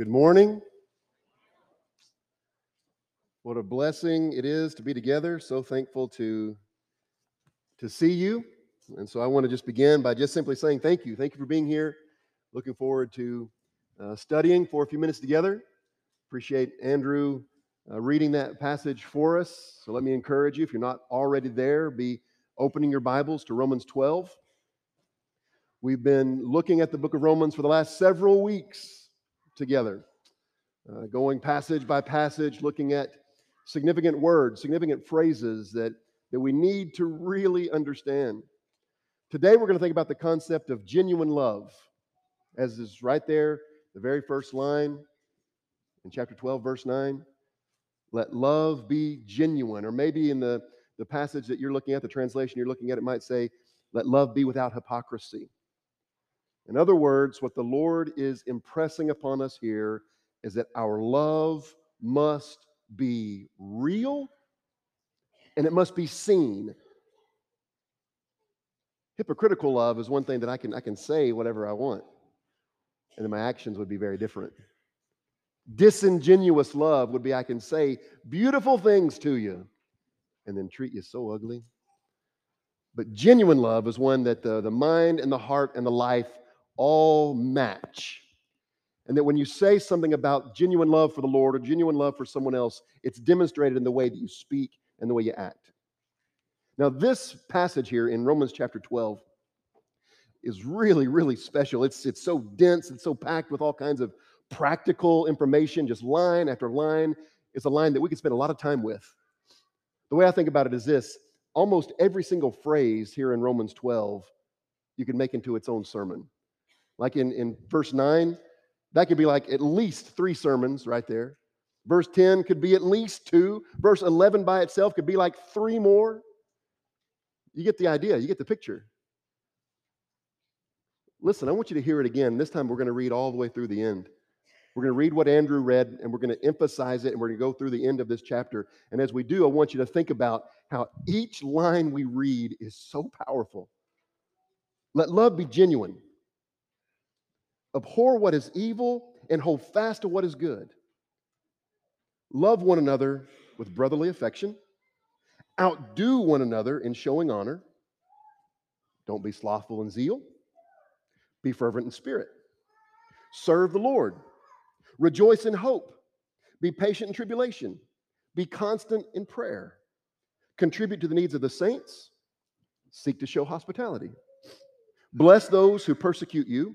Good morning. What a blessing it is to be together. So thankful to to see you. And so I want to just begin by just simply saying thank you. Thank you for being here. Looking forward to uh, studying for a few minutes together. Appreciate Andrew uh, reading that passage for us. So let me encourage you, if you're not already there, be opening your Bibles to Romans 12. We've been looking at the book of Romans for the last several weeks together, uh, going passage by passage, looking at significant words, significant phrases that, that we need to really understand. Today, we're going to think about the concept of genuine love, as is right there, the very first line in chapter 12, verse 9. Let love be genuine. Or maybe in the, the passage that you're looking at, the translation you're looking at, it might say, Let love be without hypocrisy. In other words, what the Lord is impressing upon us here is that our love must be real and it must be seen. Hypocritical love is one thing that I can, I can say whatever I want, and then my actions would be very different. Disingenuous love would be I can say beautiful things to you and then treat you so ugly. But genuine love is one that the, the mind and the heart and the life all match. And that when you say something about genuine love for the Lord or genuine love for someone else, it's demonstrated in the way that you speak and the way you act. Now, this passage here in Romans chapter 12 is really, really special. It's, it's so dense, it's so packed with all kinds of practical information, just line after line. It's a line that we could spend a lot of time with. The way I think about it is this almost every single phrase here in Romans 12 you can make into its own sermon. Like in, in verse 9, that could be like at least three sermons right there. Verse 10 could be at least two. Verse 11 by itself could be like three more. You get the idea, you get the picture. Listen, I want you to hear it again. This time we're going to read all the way through the end. We're going to read what Andrew read and we're going to emphasize it and we're going to go through the end of this chapter. And as we do, I want you to think about how each line we read is so powerful. Let love be genuine. Abhor what is evil and hold fast to what is good. Love one another with brotherly affection. Outdo one another in showing honor. Don't be slothful in zeal. Be fervent in spirit. Serve the Lord. Rejoice in hope. Be patient in tribulation. Be constant in prayer. Contribute to the needs of the saints. Seek to show hospitality. Bless those who persecute you.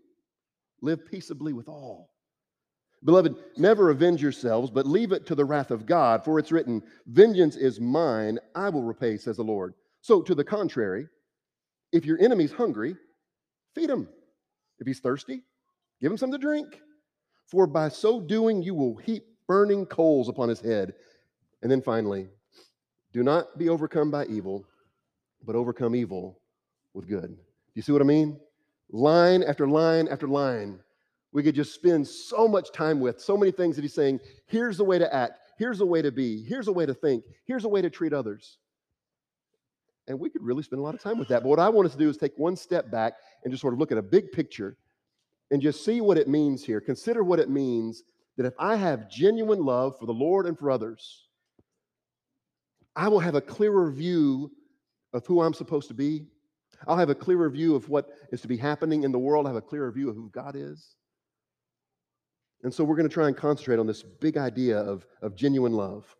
Live peaceably with all. Beloved, never avenge yourselves, but leave it to the wrath of God, for it's written, Vengeance is mine, I will repay, says the Lord. So, to the contrary, if your enemy's hungry, feed him. If he's thirsty, give him something to drink. For by so doing, you will heap burning coals upon his head. And then finally, do not be overcome by evil, but overcome evil with good. Do you see what I mean? Line after line after line, we could just spend so much time with, so many things that he's saying, here's the way to act, here's the way to be, here's a way to think, here's a way to treat others. And we could really spend a lot of time with that. But what I want us to do is take one step back and just sort of look at a big picture and just see what it means here. Consider what it means that if I have genuine love for the Lord and for others, I will have a clearer view of who I'm supposed to be I'll have a clearer view of what is to be happening in the world. I'll have a clearer view of who God is. And so we're going to try and concentrate on this big idea of, of genuine love.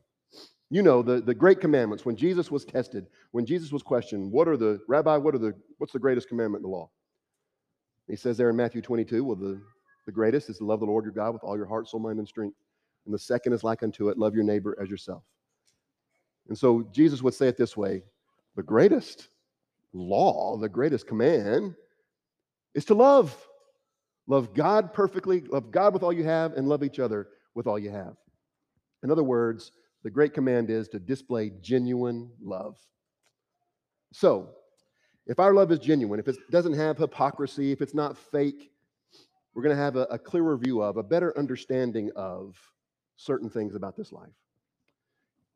You know, the, the great commandments, when Jesus was tested, when Jesus was questioned, what are the, Rabbi, what are the, what's the greatest commandment in the law? He says there in Matthew 22, well, the, the greatest is to love the Lord your God with all your heart, soul, mind, and strength. And the second is like unto it, love your neighbor as yourself. And so Jesus would say it this way the greatest law, the greatest command, is to love. Love God perfectly, love God with all you have, and love each other with all you have. In other words, the great command is to display genuine love. So, if our love is genuine, if it doesn't have hypocrisy, if it's not fake, we're going to have a, a clearer view of, a better understanding of certain things about this life.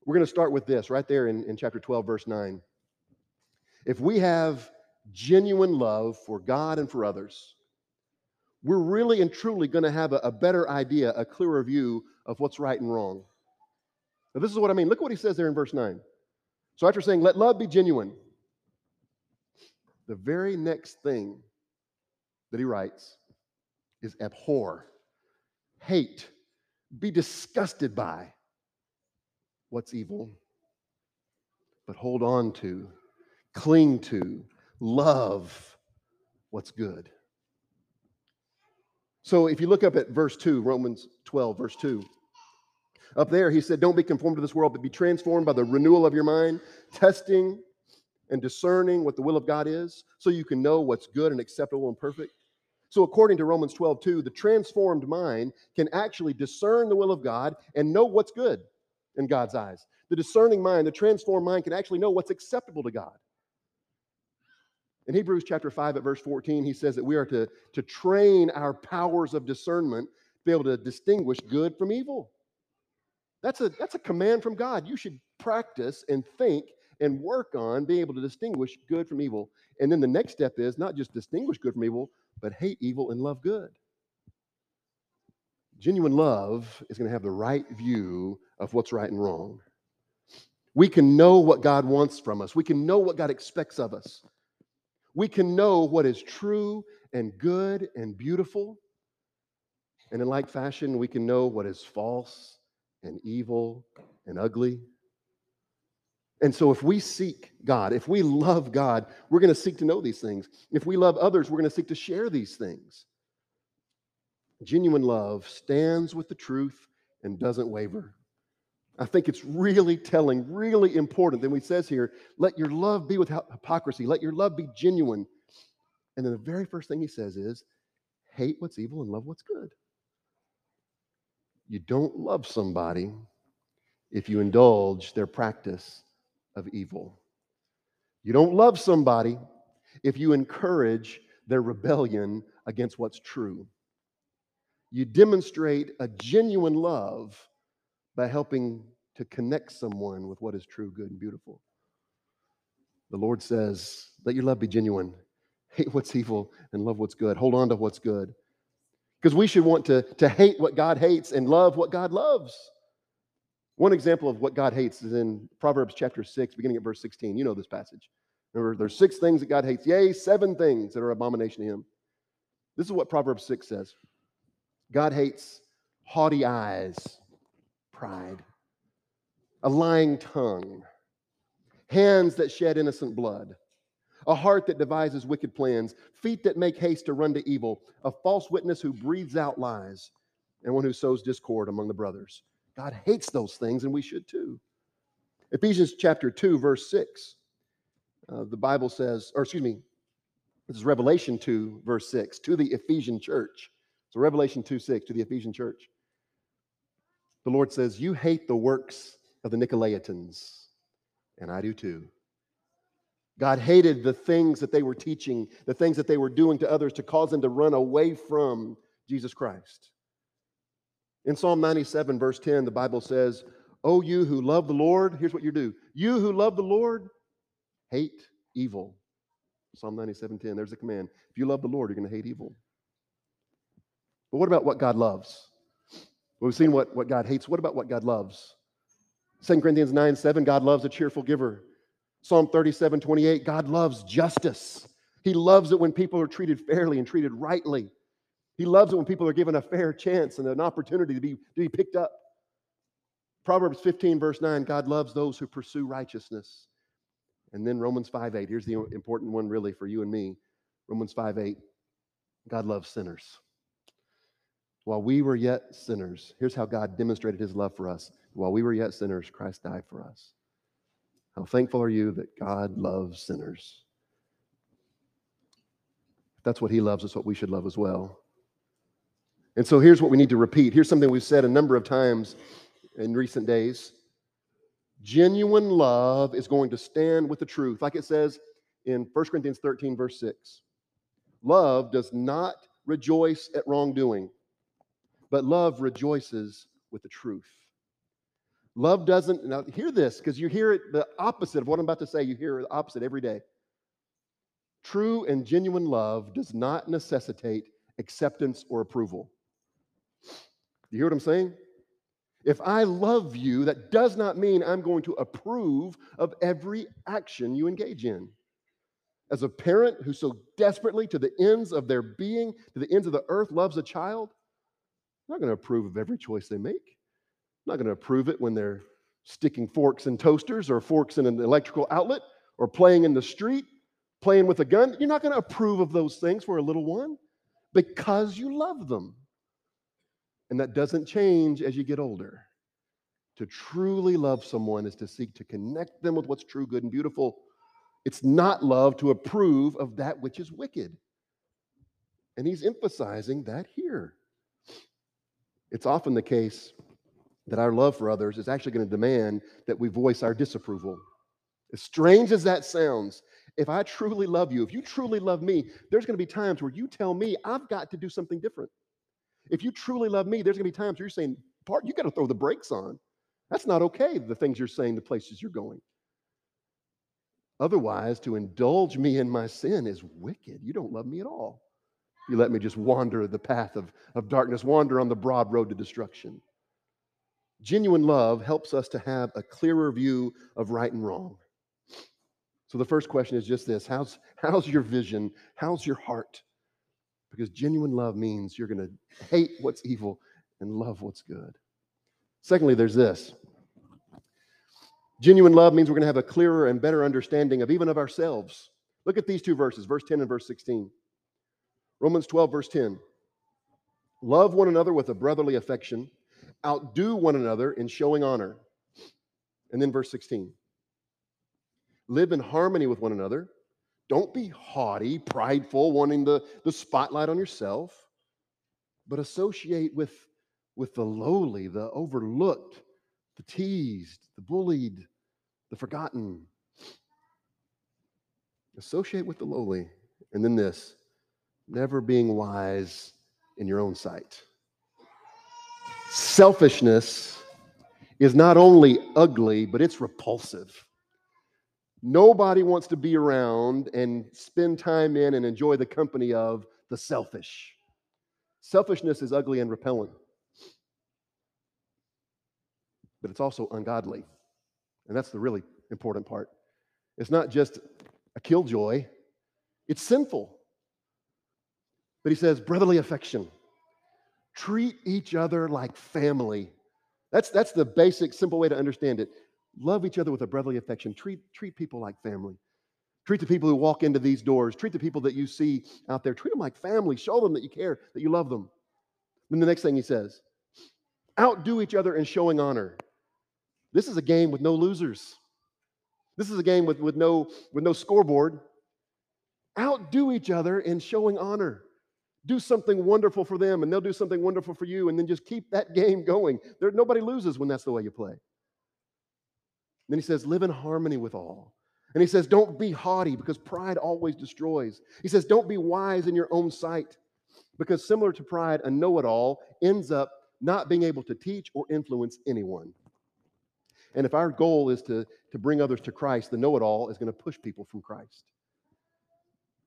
We're going to start with this right there in, in chapter 12, verse 9. If we have genuine love for God and for others, we're really and truly going to have a, a better idea, a clearer view of what's right and wrong. Now, this is what I mean. Look what he says there in verse 9. So, after saying, let love be genuine, the very next thing that he writes is abhor, hate, be disgusted by what's evil, but hold on to, cling to, love what's good. So if you look up at verse 2, Romans 12, verse 2, up there he said, Don't be conformed to this world, but be transformed by the renewal of your mind, testing and discerning what the will of God is, so you can know what's good and acceptable and perfect. So, according to Romans 12, 2, the transformed mind can actually discern the will of God and know what's good in God's eyes. The discerning mind, the transformed mind, can actually know what's acceptable to God. In Hebrews chapter 5 at verse 14, he says that we are to, to train our powers of discernment to be able to distinguish good from evil. That's a, that's a command from God. You should practice and think and work on being able to distinguish good from evil. And then the next step is not just distinguish good from evil, but hate evil and love good. Genuine love is going to have the right view of what's right and wrong. We can know what God wants from us, we can know what God expects of us. We can know what is true and good and beautiful. And in like fashion, we can know what is false and evil and ugly. And so, if we seek God, if we love God, we're going to seek to know these things. If we love others, we're going to seek to share these things. Genuine love stands with the truth and doesn't waver. I think it's really telling, really important Then he says here, let your love be without hypocrisy, let your love be genuine. And then the very first thing he says is, hate what's evil and love what's good. You don't love somebody if you indulge their practice of evil. You don't love somebody if you encourage their rebellion against what's true. You demonstrate a genuine love by helping to connect someone with what is true, good, and beautiful. The Lord says, Let your love be genuine. Hate what's evil and love what's good. Hold on to what's good. Because we should want to, to hate what God hates and love what God loves. One example of what God hates is in Proverbs chapter 6, beginning at verse 16. You know this passage. Remember, there's six things that God hates. Yea, seven things that are abomination to him. This is what Proverbs 6 says God hates haughty eyes, pride, a lying tongue, hands that shed innocent blood, a heart that devises wicked plans, feet that make haste to run to evil, a false witness who breathes out lies, and one who sows discord among the brothers. God hates those things, and we should too. Ephesians chapter 2, verse 6. Uh, the Bible says, or excuse me, this is Revelation 2, verse 6, to the Ephesian church. So Revelation 2 6 to the Ephesian church. The Lord says, You hate the works of the Nicolaitans, and I do too. God hated the things that they were teaching, the things that they were doing to others to cause them to run away from Jesus Christ. In Psalm 97, verse 10, the Bible says, Oh, you who love the Lord, here's what you do. You who love the Lord, hate evil. Psalm 97, 10, there's a command. If you love the Lord, you're going to hate evil. But what about what God loves? We've seen what, what God hates. What about what God loves? 2 Corinthians 9 7, God loves a cheerful giver. Psalm 37 28, God loves justice. He loves it when people are treated fairly and treated rightly. He loves it when people are given a fair chance and an opportunity to be, to be picked up. Proverbs 15, verse 9, God loves those who pursue righteousness. And then Romans 5 8, here's the important one really for you and me. Romans 5 8, God loves sinners. While we were yet sinners, here's how God demonstrated his love for us. While we were yet sinners, Christ died for us. How thankful are you that God loves sinners? That's what he loves, it's what we should love as well. And so here's what we need to repeat. Here's something we've said a number of times in recent days. Genuine love is going to stand with the truth, like it says in 1 Corinthians 13, verse 6. Love does not rejoice at wrongdoing, but love rejoices with the truth. Love doesn't, now hear this because you hear it the opposite of what I'm about to say. You hear the opposite every day. True and genuine love does not necessitate acceptance or approval. You hear what I'm saying? If I love you, that does not mean I'm going to approve of every action you engage in. As a parent who so desperately, to the ends of their being, to the ends of the earth, loves a child, I'm not going to approve of every choice they make. I'm not going to approve it when they're sticking forks in toasters or forks in an electrical outlet or playing in the street, playing with a gun. You're not going to approve of those things for a little one because you love them. And that doesn't change as you get older. To truly love someone is to seek to connect them with what's true, good, and beautiful. It's not love to approve of that which is wicked. And he's emphasizing that here. It's often the case that our love for others is actually going to demand that we voice our disapproval. As strange as that sounds, if I truly love you, if you truly love me, there's going to be times where you tell me I've got to do something different. If you truly love me, there's going to be times where you're saying, "Bart, you got to throw the brakes on. That's not okay, the things you're saying, the places you're going. Otherwise, to indulge me in my sin is wicked. You don't love me at all. You let me just wander the path of, of darkness, wander on the broad road to destruction. Genuine love helps us to have a clearer view of right and wrong. So the first question is just this how's, how's your vision? How's your heart? Because genuine love means you're going to hate what's evil and love what's good. Secondly, there's this genuine love means we're going to have a clearer and better understanding of even of ourselves. Look at these two verses, verse 10 and verse 16. Romans 12, verse 10. Love one another with a brotherly affection, outdo one another in showing honor. And then verse 16. Live in harmony with one another. Don't be haughty, prideful, wanting the, the spotlight on yourself, but associate with, with the lowly, the overlooked, the teased, the bullied, the forgotten. Associate with the lowly. And then this never being wise in your own sight. Selfishness is not only ugly, but it's repulsive. Nobody wants to be around and spend time in and enjoy the company of the selfish. Selfishness is ugly and repellent, but it's also ungodly. And that's the really important part. It's not just a killjoy, it's sinful. But he says, brotherly affection. Treat each other like family. That's, that's the basic, simple way to understand it. Love each other with a brotherly affection. Treat, treat people like family. Treat the people who walk into these doors. Treat the people that you see out there. Treat them like family. Show them that you care, that you love them. Then the next thing he says outdo each other in showing honor. This is a game with no losers. This is a game with, with, no, with no scoreboard. Outdo each other in showing honor. Do something wonderful for them, and they'll do something wonderful for you, and then just keep that game going. There, nobody loses when that's the way you play. Then he says, live in harmony with all. And he says, don't be haughty because pride always destroys. He says, don't be wise in your own sight because similar to pride, a know it all ends up not being able to teach or influence anyone. And if our goal is to, to bring others to Christ, the know it all is going to push people from Christ.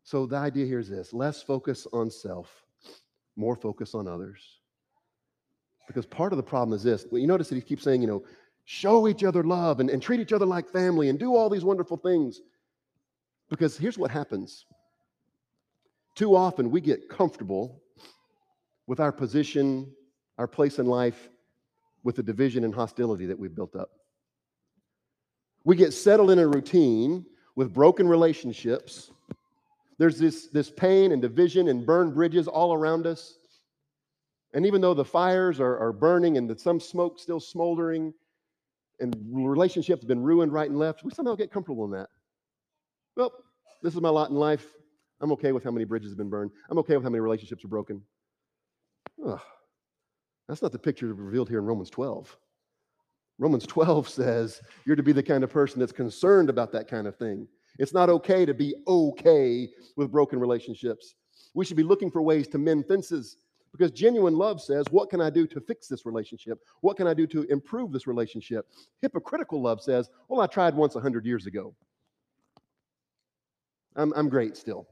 So the idea here is this less focus on self, more focus on others. Because part of the problem is this. You notice that he keeps saying, you know, show each other love and, and treat each other like family and do all these wonderful things. Because here's what happens too often we get comfortable with our position, our place in life, with the division and hostility that we've built up. We get settled in a routine with broken relationships. There's this, this pain and division and burned bridges all around us. And even though the fires are, are burning and that some smoke still smoldering, and relationships have been ruined right and left, we somehow get comfortable in that. Well, this is my lot in life. I'm okay with how many bridges have been burned. I'm okay with how many relationships are broken. Ugh, That's not the picture revealed here in Romans 12. Romans 12 says you're to be the kind of person that's concerned about that kind of thing. It's not okay to be okay with broken relationships. We should be looking for ways to mend fences because genuine love says, What can I do to fix this relationship? What can I do to improve this relationship? Hypocritical love says, Well, I tried once 100 years ago. I'm, I'm great still.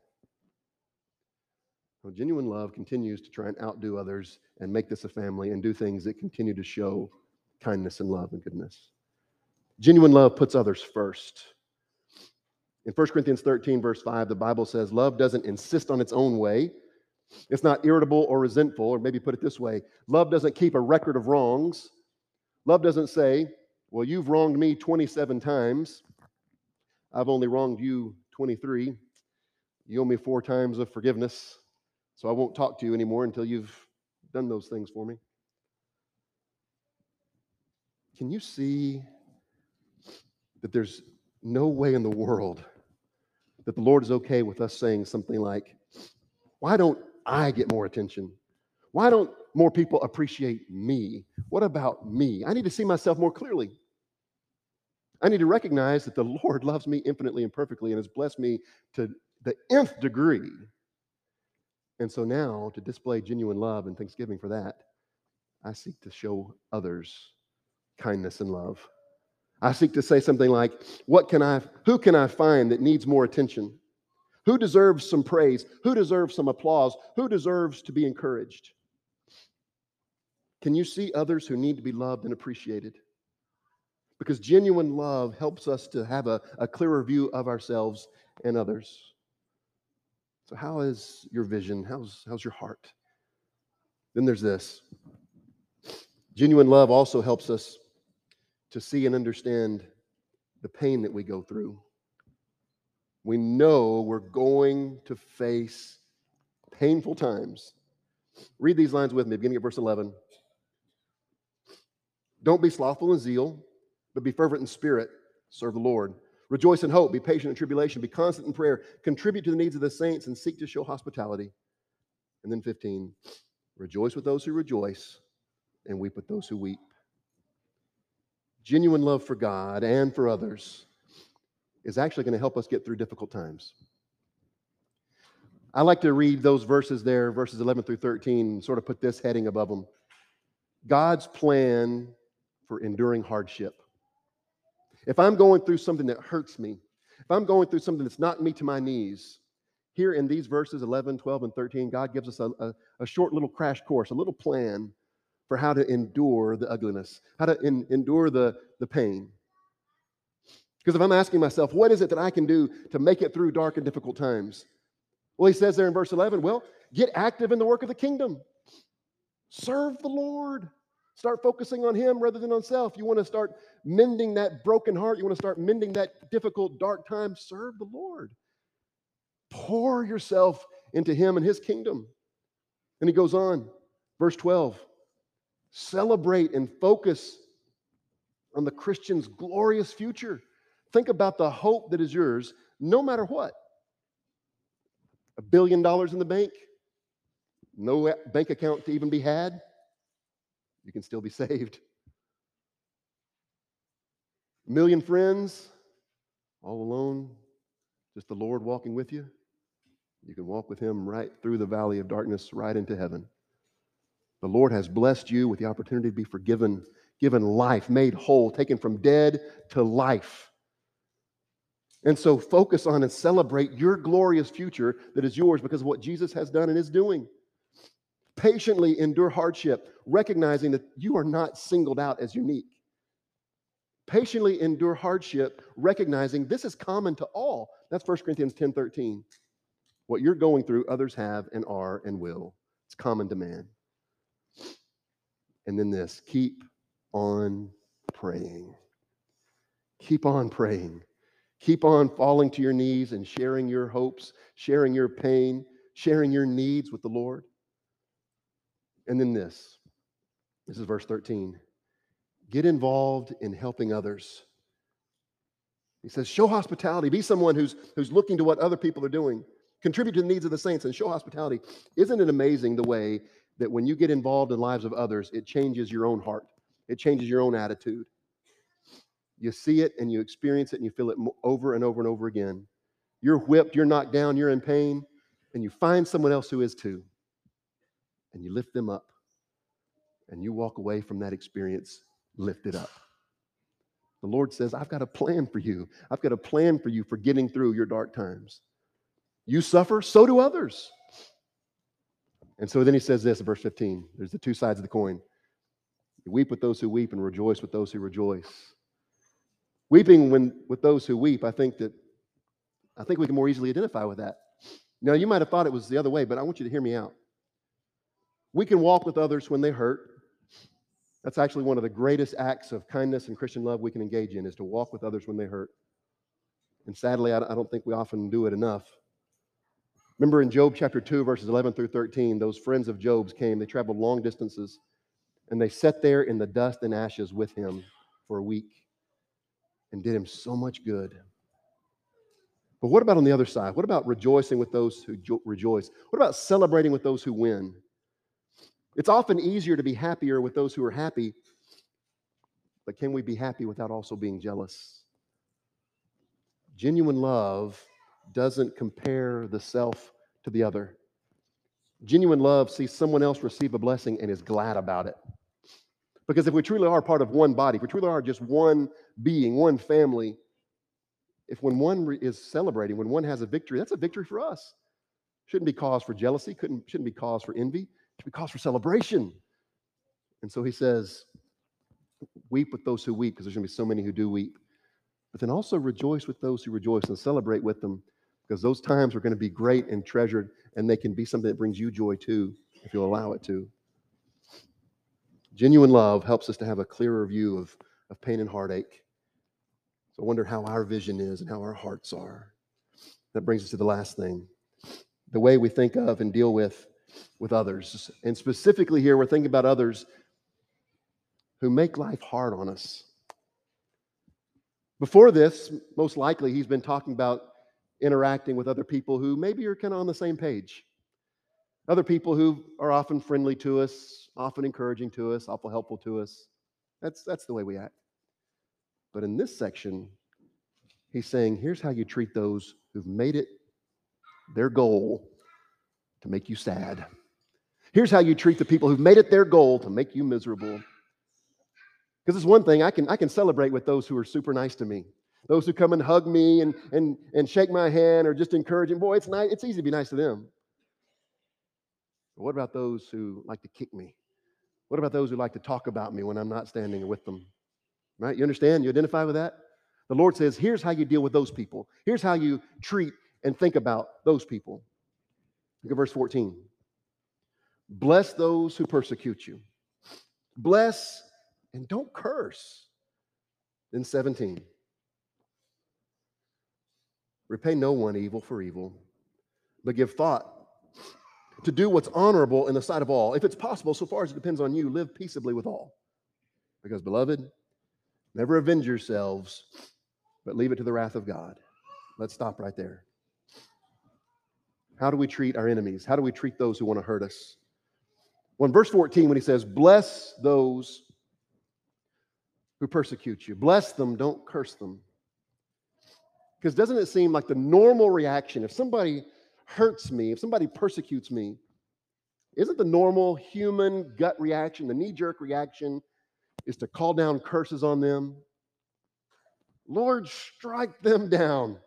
Well, genuine love continues to try and outdo others and make this a family and do things that continue to show kindness and love and goodness. Genuine love puts others first. In 1 Corinthians 13, verse 5, the Bible says, Love doesn't insist on its own way. It's not irritable or resentful, or maybe put it this way love doesn't keep a record of wrongs. Love doesn't say, Well, you've wronged me 27 times. I've only wronged you 23. You owe me four times of forgiveness, so I won't talk to you anymore until you've done those things for me. Can you see that there's no way in the world that the Lord is okay with us saying something like, Why don't I get more attention? Why don't more people appreciate me? What about me? I need to see myself more clearly. I need to recognize that the Lord loves me infinitely and perfectly and has blessed me to the nth degree. And so now, to display genuine love and thanksgiving for that, I seek to show others kindness and love. I seek to say something like, what can I, who can I find that needs more attention? Who deserves some praise? Who deserves some applause? Who deserves to be encouraged? Can you see others who need to be loved and appreciated? Because genuine love helps us to have a, a clearer view of ourselves and others. So, how is your vision? How's, how's your heart? Then there's this genuine love also helps us to see and understand the pain that we go through. We know we're going to face painful times. Read these lines with me, beginning at verse 11. Don't be slothful in zeal, but be fervent in spirit. Serve the Lord. Rejoice in hope. Be patient in tribulation. Be constant in prayer. Contribute to the needs of the saints and seek to show hospitality. And then 15. Rejoice with those who rejoice and weep with those who weep genuine love for God and for others is actually going to help us get through difficult times. I like to read those verses there, verses 11 through 13, and sort of put this heading above them God's plan for enduring hardship. If I'm going through something that hurts me, if I'm going through something that's knocked me to my knees, here in these verses 11, 12, and 13, God gives us a, a, a short little crash course, a little plan for how to endure the ugliness, how to endure the, the pain. Because if I'm asking myself, what is it that I can do to make it through dark and difficult times? Well, he says there in verse 11, well, get active in the work of the kingdom. Serve the Lord. Start focusing on Him rather than on self. You want to start mending that broken heart. You want to start mending that difficult, dark time. Serve the Lord. Pour yourself into Him and His kingdom. And he goes on, verse 12 Celebrate and focus on the Christian's glorious future. Think about the hope that is yours no matter what. A billion dollars in the bank, no bank account to even be had, you can still be saved. A million friends, all alone, just the Lord walking with you. You can walk with Him right through the valley of darkness, right into heaven. The Lord has blessed you with the opportunity to be forgiven, given life, made whole, taken from dead to life. And so focus on and celebrate your glorious future that is yours because of what Jesus has done and is doing. Patiently endure hardship, recognizing that you are not singled out as unique. Patiently endure hardship, recognizing this is common to all. That's 1 Corinthians 10 13. What you're going through, others have and are and will. It's common to man. And then this keep on praying. Keep on praying. Keep on falling to your knees and sharing your hopes, sharing your pain, sharing your needs with the Lord. And then this this is verse 13. Get involved in helping others. He says, show hospitality. Be someone who's, who's looking to what other people are doing. Contribute to the needs of the saints and show hospitality. Isn't it amazing the way that when you get involved in lives of others, it changes your own heart, it changes your own attitude. You see it and you experience it and you feel it over and over and over again. You're whipped, you're knocked down, you're in pain, and you find someone else who is too, and you lift them up, and you walk away from that experience lifted up. The Lord says, I've got a plan for you. I've got a plan for you for getting through your dark times. You suffer, so do others. And so then he says this, in verse 15. There's the two sides of the coin. You weep with those who weep and rejoice with those who rejoice. Weeping when, with those who weep, I think that I think we can more easily identify with that. Now, you might have thought it was the other way, but I want you to hear me out. We can walk with others when they hurt. That's actually one of the greatest acts of kindness and Christian love we can engage in is to walk with others when they hurt. And sadly, I don't think we often do it enough. Remember in Job chapter 2, verses 11 through 13, those friends of Job's came. They traveled long distances and they sat there in the dust and ashes with him for a week and did him so much good. But what about on the other side? What about rejoicing with those who jo- rejoice? What about celebrating with those who win? It's often easier to be happier with those who are happy, but can we be happy without also being jealous? Genuine love doesn't compare the self to the other. Genuine love sees someone else receive a blessing and is glad about it. Because if we truly are part of one body, if we truly are just one being, one family, if when one is celebrating, when one has a victory, that's a victory for us. Shouldn't be cause for jealousy, couldn't, shouldn't be cause for envy, should be cause for celebration. And so he says, weep with those who weep, because there's going to be so many who do weep. But then also rejoice with those who rejoice and celebrate with them, because those times are going to be great and treasured, and they can be something that brings you joy too, if you'll allow it to. Genuine love helps us to have a clearer view of, of pain and heartache so I wonder how our vision is and how our hearts are. That brings us to the last thing the way we think of and deal with with others. And specifically here, we're thinking about others who make life hard on us. Before this, most likely, he's been talking about interacting with other people who maybe are kind of on the same page. Other people who are often friendly to us, often encouraging to us, awful helpful to us. That's, that's the way we act. But in this section, he's saying, here's how you treat those who've made it their goal to make you sad. Here's how you treat the people who've made it their goal to make you miserable. Because it's one thing I can I can celebrate with those who are super nice to me. Those who come and hug me and and and shake my hand or just encouraging. Boy, it's nice, it's easy to be nice to them. But what about those who like to kick me? What about those who like to talk about me when I'm not standing with them? Right? You understand? You identify with that? The Lord says, here's how you deal with those people. Here's how you treat and think about those people. Look at verse 14. Bless those who persecute you. Bless and don't curse. Then 17. Repay no one evil for evil, but give thought to do what's honorable in the sight of all. If it's possible, so far as it depends on you, live peaceably with all. Because, beloved, Never avenge yourselves, but leave it to the wrath of God. Let's stop right there. How do we treat our enemies? How do we treat those who want to hurt us? Well, in verse 14, when he says, Bless those who persecute you, bless them, don't curse them. Because doesn't it seem like the normal reaction, if somebody hurts me, if somebody persecutes me, isn't the normal human gut reaction, the knee jerk reaction, is to call down curses on them. Lord, strike them down.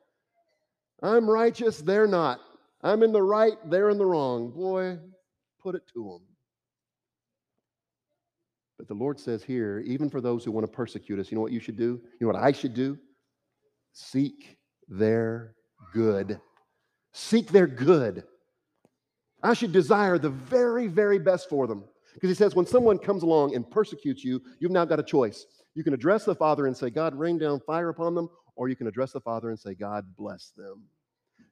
I'm righteous, they're not. I'm in the right, they're in the wrong. Boy, put it to them. But the Lord says here, even for those who want to persecute us, you know what you should do? You know what I should do? Seek their good. Seek their good. I should desire the very, very best for them. Because he says, when someone comes along and persecutes you, you've now got a choice. You can address the Father and say, God, rain down fire upon them, or you can address the Father and say, God, bless them.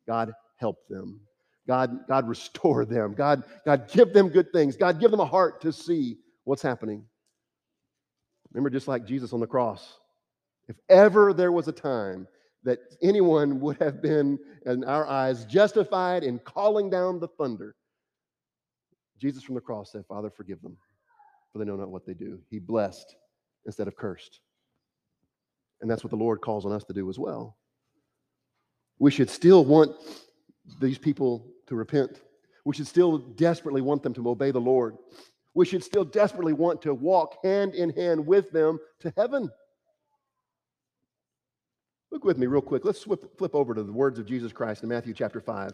God, help them. God, God, restore them. God, God, give them good things. God, give them a heart to see what's happening. Remember, just like Jesus on the cross, if ever there was a time that anyone would have been, in our eyes, justified in calling down the thunder, Jesus from the cross said, Father, forgive them, for they know not what they do. He blessed instead of cursed. And that's what the Lord calls on us to do as well. We should still want these people to repent. We should still desperately want them to obey the Lord. We should still desperately want to walk hand in hand with them to heaven. Look with me real quick. Let's flip flip over to the words of Jesus Christ in Matthew chapter 5.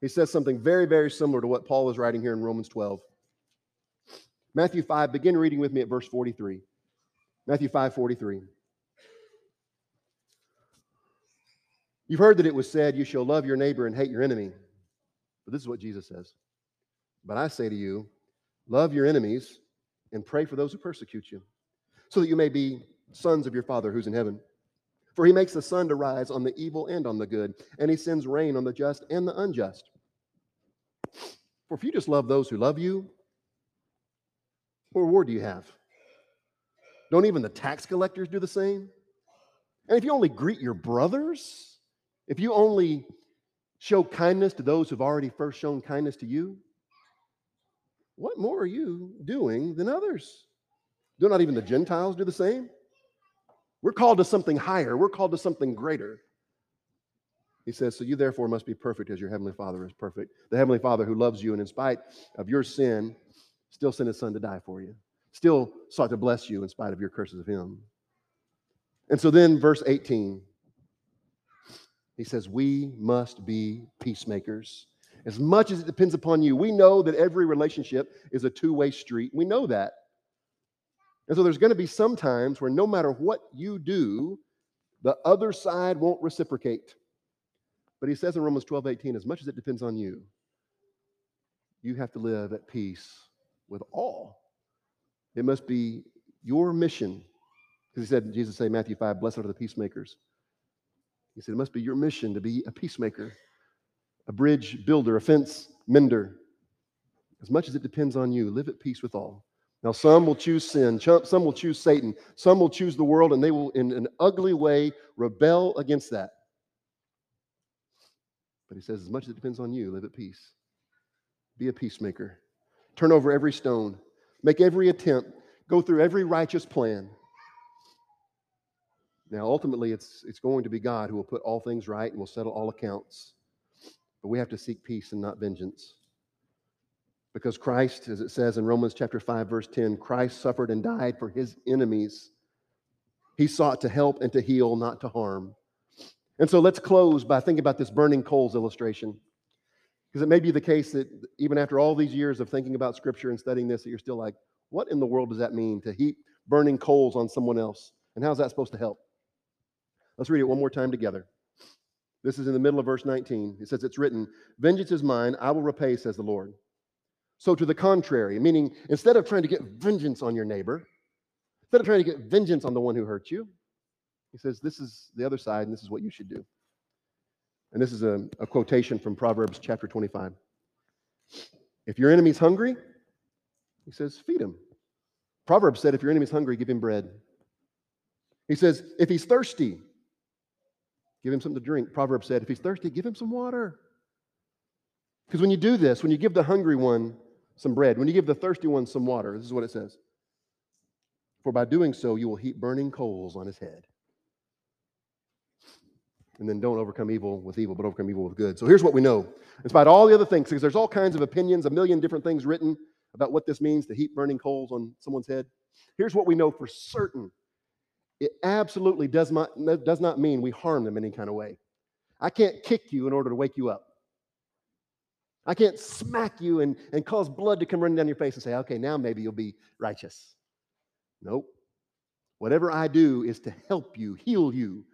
He says something very, very similar to what Paul is writing here in Romans 12. Matthew 5, begin reading with me at verse 43. Matthew 5, 43. You've heard that it was said, You shall love your neighbor and hate your enemy. But this is what Jesus says. But I say to you, love your enemies and pray for those who persecute you, so that you may be sons of your Father who's in heaven. For he makes the sun to rise on the evil and on the good, and he sends rain on the just and the unjust. For if you just love those who love you, what reward do you have? Don't even the tax collectors do the same? And if you only greet your brothers, if you only show kindness to those who've already first shown kindness to you, what more are you doing than others? Do not even the Gentiles do the same? We're called to something higher, we're called to something greater. He says, So you therefore must be perfect as your heavenly Father is perfect. The heavenly Father who loves you and in spite of your sin, still sent his son to die for you, still sought to bless you in spite of your curses of him. And so then, verse 18, he says, We must be peacemakers. As much as it depends upon you, we know that every relationship is a two way street. We know that. And so there's going to be some times where no matter what you do, the other side won't reciprocate. But he says in Romans 12, 18, as much as it depends on you, you have to live at peace with all. It must be your mission. Because he said, Jesus said, Matthew 5, blessed are the peacemakers. He said, it must be your mission to be a peacemaker, a bridge builder, a fence mender. As much as it depends on you, live at peace with all. Now, some will choose sin, some will choose Satan, some will choose the world, and they will, in an ugly way, rebel against that. But he says, as much as it depends on you, live at peace. Be a peacemaker. Turn over every stone. Make every attempt. Go through every righteous plan. Now, ultimately, it's, it's going to be God who will put all things right and will settle all accounts. But we have to seek peace and not vengeance. Because Christ, as it says in Romans chapter 5, verse 10, Christ suffered and died for his enemies. He sought to help and to heal, not to harm. And so let's close by thinking about this burning coals illustration. Because it may be the case that even after all these years of thinking about Scripture and studying this, that you're still like, what in the world does that mean to heap burning coals on someone else? And how's that supposed to help? Let's read it one more time together. This is in the middle of verse 19. It says, It's written, Vengeance is mine, I will repay, says the Lord. So, to the contrary, meaning instead of trying to get vengeance on your neighbor, instead of trying to get vengeance on the one who hurt you, he says, This is the other side, and this is what you should do. And this is a, a quotation from Proverbs chapter 25. If your enemy's hungry, he says, feed him. Proverbs said, if your enemy's hungry, give him bread. He says, if he's thirsty, give him something to drink. Proverbs said, if he's thirsty, give him some water. Because when you do this, when you give the hungry one some bread. When you give the thirsty one some water, this is what it says. For by doing so, you will heap burning coals on his head. And then don't overcome evil with evil, but overcome evil with good. So here's what we know. In spite of all the other things, because there's all kinds of opinions, a million different things written about what this means to heap burning coals on someone's head. Here's what we know for certain. It absolutely does not, does not mean we harm them in any kind of way. I can't kick you in order to wake you up. I can't smack you and, and cause blood to come running down your face and say, okay, now maybe you'll be righteous. Nope. Whatever I do is to help you, heal you.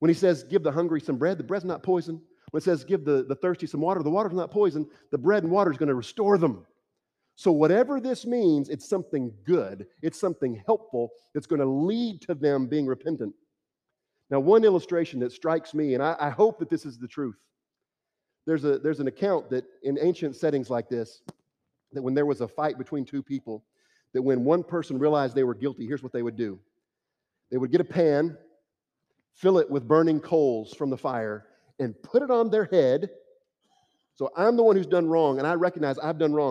When he says, give the hungry some bread, the bread's not poison. When it says, give the, the thirsty some water, the water's not poison. The bread and water is going to restore them. So, whatever this means, it's something good, it's something helpful that's going to lead to them being repentant. Now, one illustration that strikes me, and I, I hope that this is the truth there's, a, there's an account that in ancient settings like this, that when there was a fight between two people, that when one person realized they were guilty, here's what they would do they would get a pan, fill it with burning coals from the fire, and put it on their head. So I'm the one who's done wrong, and I recognize I've done wrong.